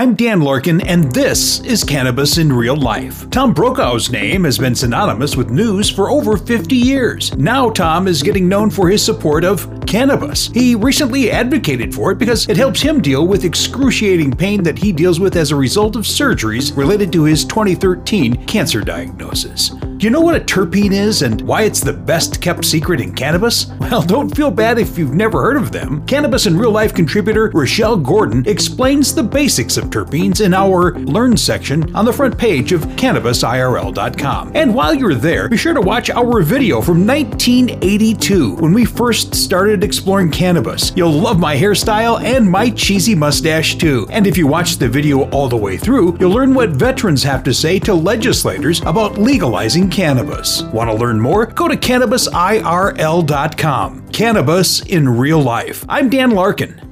I'm Dan Larkin, and this is Cannabis in Real Life. Tom Brokaw's name has been synonymous with news for over 50 years. Now, Tom is getting known for his support of cannabis. He recently advocated for it because it helps him deal with excruciating pain that he deals with as a result of surgeries related to his 2013 cancer diagnosis. Do you know what a terpene is and why it's the best kept secret in cannabis? Well, don't feel bad if you've never heard of them. Cannabis in Real Life contributor Rochelle Gordon explains the basics of terpenes in our Learn section on the front page of CannabisIRL.com. And while you're there, be sure to watch our video from 1982 when we first started exploring cannabis. You'll love my hairstyle and my cheesy mustache too. And if you watch the video all the way through, you'll learn what veterans have to say to legislators about legalizing cannabis. Want to learn more? Go to CannabisIRL.com. Cannabis in real life. I'm Dan Larkin.